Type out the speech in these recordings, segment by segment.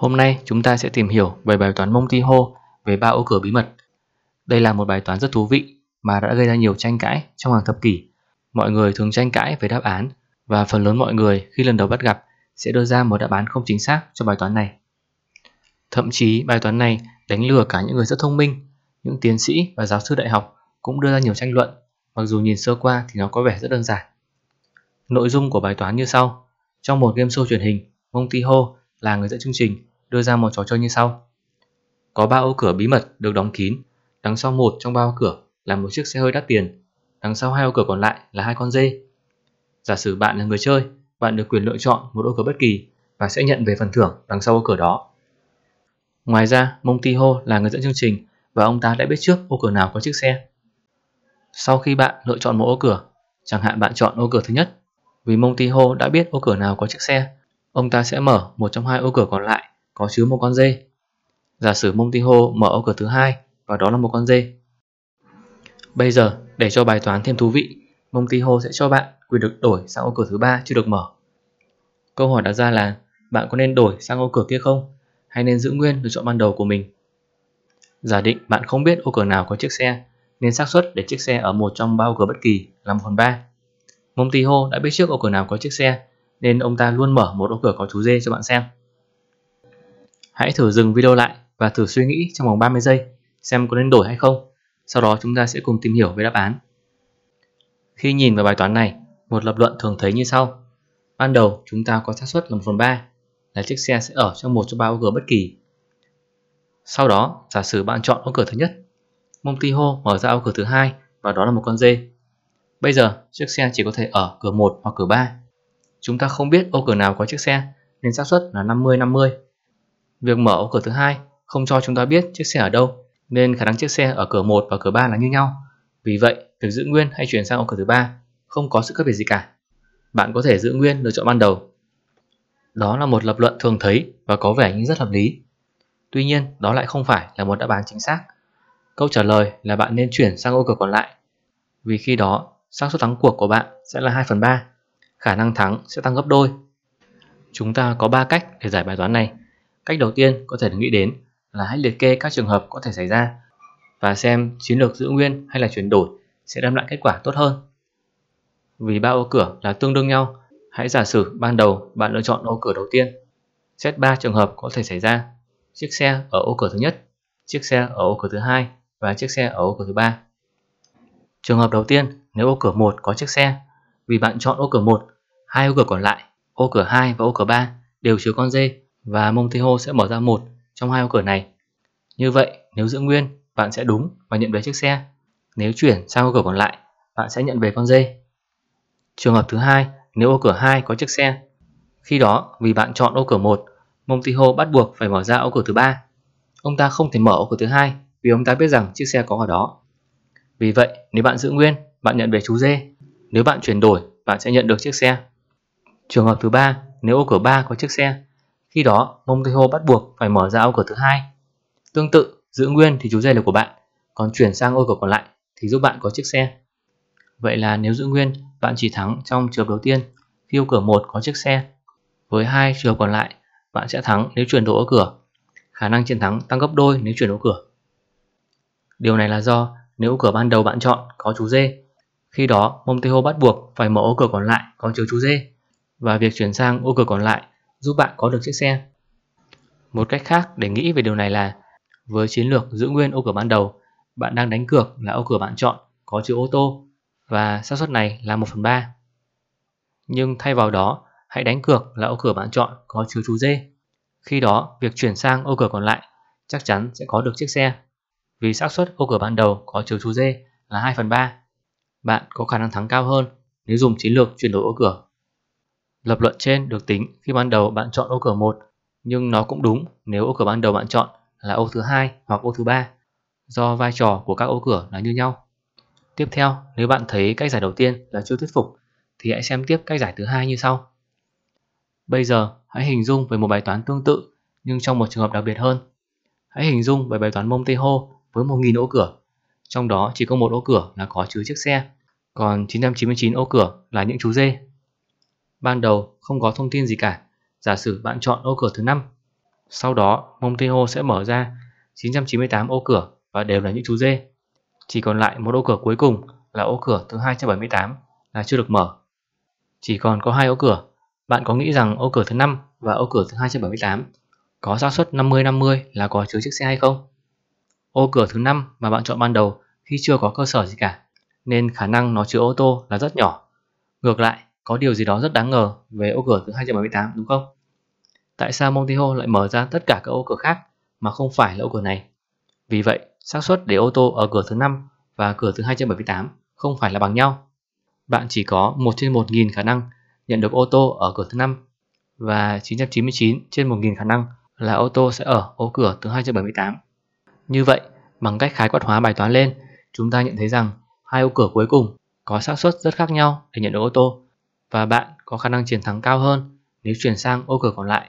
Hôm nay chúng ta sẽ tìm hiểu về bài toán Monty Hall về ba ô cửa bí mật. Đây là một bài toán rất thú vị mà đã gây ra nhiều tranh cãi trong hàng thập kỷ. Mọi người thường tranh cãi về đáp án và phần lớn mọi người khi lần đầu bắt gặp sẽ đưa ra một đáp án không chính xác cho bài toán này. Thậm chí bài toán này đánh lừa cả những người rất thông minh, những tiến sĩ và giáo sư đại học cũng đưa ra nhiều tranh luận, mặc dù nhìn sơ qua thì nó có vẻ rất đơn giản. Nội dung của bài toán như sau. Trong một game show truyền hình, Monty Ho là người dẫn chương trình đưa ra một trò chơi như sau. Có ba ô cửa bí mật được đóng kín, đằng sau một trong ba ô cửa là một chiếc xe hơi đắt tiền, đằng sau hai ô cửa còn lại là hai con dê. Giả sử bạn là người chơi, bạn được quyền lựa chọn một ô cửa bất kỳ và sẽ nhận về phần thưởng đằng sau ô cửa đó. Ngoài ra, Monty Hô là người dẫn chương trình và ông ta đã biết trước ô cửa nào có chiếc xe. Sau khi bạn lựa chọn một ô cửa, chẳng hạn bạn chọn ô cửa thứ nhất, vì Monty Hô đã biết ô cửa nào có chiếc xe, ông ta sẽ mở một trong hai ô cửa còn lại có chứa một con dê. Giả sử Montijo mở ô cửa thứ hai và đó là một con dê. Bây giờ, để cho bài toán thêm thú vị, Montijo sẽ cho bạn quyền được đổi sang ô cửa thứ ba chưa được mở. Câu hỏi đặt ra là bạn có nên đổi sang ô cửa kia không? Hay nên giữ nguyên lựa chọn ban đầu của mình? Giả định bạn không biết ô cửa nào có chiếc xe, nên xác suất để chiếc xe ở một trong ba ô cửa bất kỳ là 1 phần 3. Monty Ho đã biết trước ô cửa nào có chiếc xe, nên ông ta luôn mở một ô cửa có chú dê cho bạn xem. Hãy thử dừng video lại và thử suy nghĩ trong vòng 30 giây xem có nên đổi hay không. Sau đó chúng ta sẽ cùng tìm hiểu về đáp án. Khi nhìn vào bài toán này, một lập luận thường thấy như sau. Ban đầu chúng ta có xác suất là 1 phần 3 là chiếc xe sẽ ở trong một trong ba ô cửa bất kỳ. Sau đó, giả sử bạn chọn ô cửa thứ nhất, Monty hô mở ra ô cửa thứ hai và đó là một con dê. Bây giờ, chiếc xe chỉ có thể ở cửa 1 hoặc cửa 3. Chúng ta không biết ô cửa nào có chiếc xe nên xác suất là 50-50. Việc mở ô cửa thứ hai không cho chúng ta biết chiếc xe ở đâu nên khả năng chiếc xe ở cửa 1 và cửa 3 là như nhau. Vì vậy, việc giữ nguyên hay chuyển sang ô cửa thứ ba không có sự khác biệt gì cả. Bạn có thể giữ nguyên lựa chọn ban đầu. Đó là một lập luận thường thấy và có vẻ như rất hợp lý. Tuy nhiên, đó lại không phải là một đáp án chính xác. Câu trả lời là bạn nên chuyển sang ô cửa còn lại. Vì khi đó, xác suất thắng cuộc của bạn sẽ là 2 phần 3. Khả năng thắng sẽ tăng gấp đôi. Chúng ta có 3 cách để giải bài toán này. Cách đầu tiên có thể nghĩ đến là hãy liệt kê các trường hợp có thể xảy ra và xem chiến lược giữ nguyên hay là chuyển đổi sẽ đem lại kết quả tốt hơn. Vì ba ô cửa là tương đương nhau, hãy giả sử ban đầu bạn lựa chọn ô cửa đầu tiên. Xét 3 trường hợp có thể xảy ra. Chiếc xe ở ô cửa thứ nhất, chiếc xe ở ô cửa thứ hai và chiếc xe ở ô cửa thứ ba. Trường hợp đầu tiên, nếu ô cửa 1 có chiếc xe, vì bạn chọn ô cửa 1, hai ô cửa còn lại, ô cửa 2 và ô cửa 3 đều chứa con dê và Montejo sẽ mở ra một trong hai ô cửa này. Như vậy, nếu giữ nguyên, bạn sẽ đúng và nhận về chiếc xe. Nếu chuyển sang ô cửa còn lại, bạn sẽ nhận về con dê. Trường hợp thứ hai, nếu ô cửa 2 có chiếc xe. Khi đó, vì bạn chọn ô cửa 1, Montijo bắt buộc phải mở ra ô cửa thứ ba. Ông ta không thể mở ô cửa thứ hai vì ông ta biết rằng chiếc xe có ở đó. Vì vậy, nếu bạn giữ nguyên, bạn nhận về chú dê. Nếu bạn chuyển đổi, bạn sẽ nhận được chiếc xe. Trường hợp thứ ba, nếu ô cửa 3 có chiếc xe, khi đó Montejo bắt buộc phải mở ra ô cửa thứ hai. Tương tự, giữ nguyên thì chú dê là của bạn, còn chuyển sang ô cửa còn lại thì giúp bạn có chiếc xe. Vậy là nếu giữ nguyên, bạn chỉ thắng trong trường hợp đầu tiên khi ô cửa 1 có chiếc xe. Với hai trường hợp còn lại, bạn sẽ thắng nếu chuyển đổi ô cửa. Khả năng chiến thắng tăng gấp đôi nếu chuyển ô cửa. Điều này là do nếu ô cửa ban đầu bạn chọn có chú dê, khi đó Montejo bắt buộc phải mở ô cửa còn lại có chứa chú dê và việc chuyển sang ô cửa còn lại giúp bạn có được chiếc xe. Một cách khác để nghĩ về điều này là với chiến lược giữ nguyên ô cửa ban đầu, bạn đang đánh cược là ô cửa bạn chọn có chữ ô tô và xác suất này là 1 phần 3. Nhưng thay vào đó, hãy đánh cược là ô cửa bạn chọn có chứa chú dê. Khi đó, việc chuyển sang ô cửa còn lại chắc chắn sẽ có được chiếc xe. Vì xác suất ô cửa ban đầu có chứa chú dê là 2 phần 3. Bạn có khả năng thắng cao hơn nếu dùng chiến lược chuyển đổi ô cửa. Lập luận trên được tính khi ban đầu bạn chọn ô cửa 1, nhưng nó cũng đúng nếu ô cửa ban đầu bạn chọn là ô thứ hai hoặc ô thứ ba, do vai trò của các ô cửa là như nhau. Tiếp theo, nếu bạn thấy cách giải đầu tiên là chưa thuyết phục, thì hãy xem tiếp cách giải thứ hai như sau. Bây giờ, hãy hình dung về một bài toán tương tự, nhưng trong một trường hợp đặc biệt hơn. Hãy hình dung về bài toán mông tây hô với 1.000 ô cửa, trong đó chỉ có một ô cửa là có chứa chiếc xe, còn 999 ô cửa là những chú dê. Ban đầu không có thông tin gì cả, giả sử bạn chọn ô cửa thứ 5. Sau đó, Montejo sẽ mở ra 998 ô cửa và đều là những chú dê. Chỉ còn lại một ô cửa cuối cùng là ô cửa thứ 278 là chưa được mở. Chỉ còn có hai ô cửa. Bạn có nghĩ rằng ô cửa thứ 5 và ô cửa thứ 278 có xác suất 50-50 là có chứa chiếc xe hay không? Ô cửa thứ 5 mà bạn chọn ban đầu khi chưa có cơ sở gì cả, nên khả năng nó chứa ô tô là rất nhỏ. Ngược lại, có điều gì đó rất đáng ngờ về ô cửa thứ 278 đúng không? Tại sao Montijo lại mở ra tất cả các ô cửa khác mà không phải là ô cửa này? Vì vậy, xác suất để ô tô ở cửa thứ 5 và cửa thứ 278 không phải là bằng nhau. Bạn chỉ có 1 trên 1.000 khả năng nhận được ô tô ở cửa thứ 5 và 999 trên 1.000 khả năng là ô tô sẽ ở ô cửa thứ 278. Như vậy, bằng cách khái quát hóa bài toán lên, chúng ta nhận thấy rằng hai ô cửa cuối cùng có xác suất rất khác nhau để nhận được ô tô và bạn có khả năng chiến thắng cao hơn nếu chuyển sang ô cửa còn lại.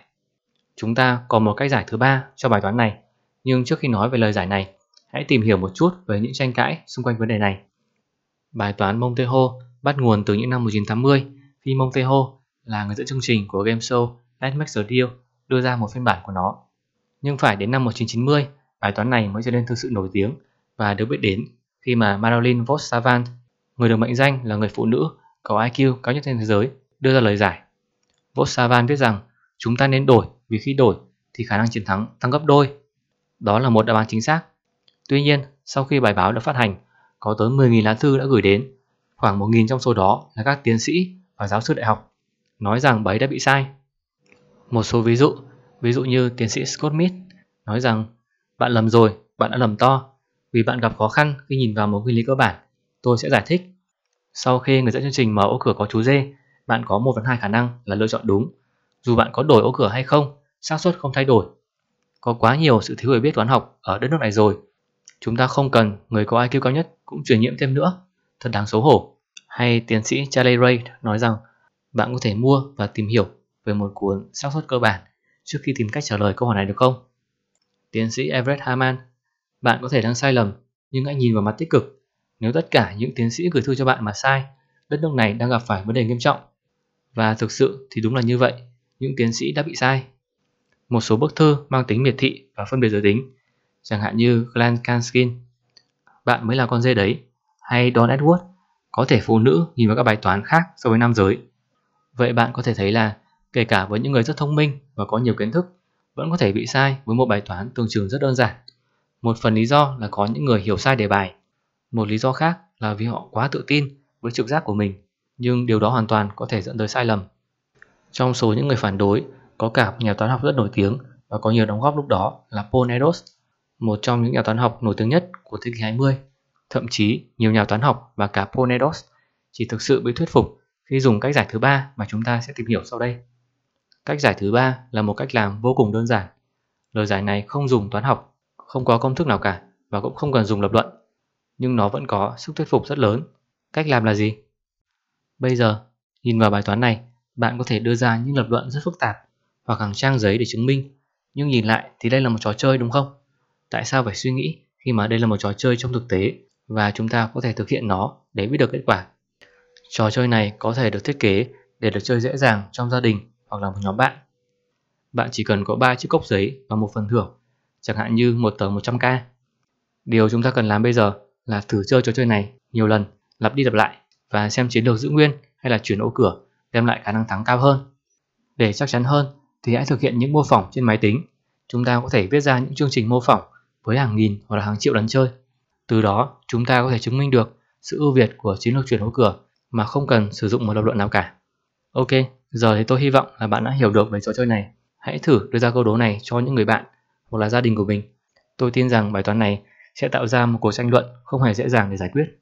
Chúng ta còn một cách giải thứ ba cho bài toán này, nhưng trước khi nói về lời giải này, hãy tìm hiểu một chút về những tranh cãi xung quanh vấn đề này. Bài toán Montejo bắt nguồn từ những năm 1980 khi Montejo là người dẫn chương trình của game show Let's Make the Deal đưa ra một phiên bản của nó. Nhưng phải đến năm 1990, bài toán này mới trở nên thực sự nổi tiếng và được biết đến khi mà Marilyn Vos Savant, người được mệnh danh là người phụ nữ có IQ cao nhất trên thế giới, đưa ra lời giải. Vos viết rằng chúng ta nên đổi vì khi đổi thì khả năng chiến thắng tăng gấp đôi. Đó là một đáp án chính xác. Tuy nhiên, sau khi bài báo được phát hành, có tới 10.000 lá thư đã gửi đến. Khoảng 1.000 trong số đó là các tiến sĩ và giáo sư đại học, nói rằng bà ấy đã bị sai. Một số ví dụ, ví dụ như tiến sĩ Scott Smith nói rằng bạn lầm rồi, bạn đã lầm to. Vì bạn gặp khó khăn khi nhìn vào một nguyên lý cơ bản, tôi sẽ giải thích. Sau khi người dẫn chương trình mở ô cửa có chú dê, bạn có một phần hai khả năng là lựa chọn đúng. Dù bạn có đổi ô cửa hay không, xác suất không thay đổi. Có quá nhiều sự thiếu hiểu biết toán học ở đất nước này rồi. Chúng ta không cần người có IQ cao nhất cũng truyền nhiễm thêm nữa. Thật đáng xấu hổ. Hay tiến sĩ Charlie Ray nói rằng bạn có thể mua và tìm hiểu về một cuốn xác suất cơ bản trước khi tìm cách trả lời câu hỏi này được không? Tiến sĩ Everett Haman, bạn có thể đang sai lầm, nhưng hãy nhìn vào mặt tích cực. Nếu tất cả những tiến sĩ gửi thư cho bạn mà sai, đất nước này đang gặp phải vấn đề nghiêm trọng. Và thực sự thì đúng là như vậy, những tiến sĩ đã bị sai. Một số bức thư mang tính miệt thị và phân biệt giới tính, chẳng hạn như Glenn Kanskin, bạn mới là con dê đấy, hay Don Edward, có thể phụ nữ nhìn vào các bài toán khác so với nam giới. Vậy bạn có thể thấy là kể cả với những người rất thông minh và có nhiều kiến thức, vẫn có thể bị sai với một bài toán tưởng chừng rất đơn giản. Một phần lý do là có những người hiểu sai đề bài. Một lý do khác là vì họ quá tự tin với trực giác của mình, nhưng điều đó hoàn toàn có thể dẫn tới sai lầm. Trong số những người phản đối, có cả nhà toán học rất nổi tiếng và có nhiều đóng góp lúc đó là Paul Eros, một trong những nhà toán học nổi tiếng nhất của thế kỷ 20. Thậm chí, nhiều nhà toán học và cả Paul Eros chỉ thực sự bị thuyết phục khi dùng cách giải thứ ba mà chúng ta sẽ tìm hiểu sau đây. Cách giải thứ ba là một cách làm vô cùng đơn giản. Lời giải này không dùng toán học, không có công thức nào cả và cũng không cần dùng lập luận. Nhưng nó vẫn có sức thuyết phục rất lớn. Cách làm là gì? Bây giờ, nhìn vào bài toán này, bạn có thể đưa ra những lập luận rất phức tạp hoặc hàng trang giấy để chứng minh. Nhưng nhìn lại thì đây là một trò chơi đúng không? Tại sao phải suy nghĩ khi mà đây là một trò chơi trong thực tế và chúng ta có thể thực hiện nó để biết được kết quả? Trò chơi này có thể được thiết kế để được chơi dễ dàng trong gia đình hoặc là một nhóm bạn. Bạn chỉ cần có 3 chiếc cốc giấy và một phần thưởng, chẳng hạn như một tờ 100k. Điều chúng ta cần làm bây giờ là thử chơi trò chơi này nhiều lần, lặp đi lặp lại và xem chiến lược giữ nguyên hay là chuyển ô cửa đem lại khả năng thắng cao hơn. Để chắc chắn hơn thì hãy thực hiện những mô phỏng trên máy tính. Chúng ta có thể viết ra những chương trình mô phỏng với hàng nghìn hoặc là hàng triệu lần chơi. Từ đó, chúng ta có thể chứng minh được sự ưu việt của chiến lược chuyển ô cửa mà không cần sử dụng một lập luận nào cả. Ok, giờ thì tôi hy vọng là bạn đã hiểu được về trò chơi này. Hãy thử đưa ra câu đố này cho những người bạn hoặc là gia đình của mình. Tôi tin rằng bài toán này sẽ tạo ra một cuộc tranh luận không hề dễ dàng để giải quyết.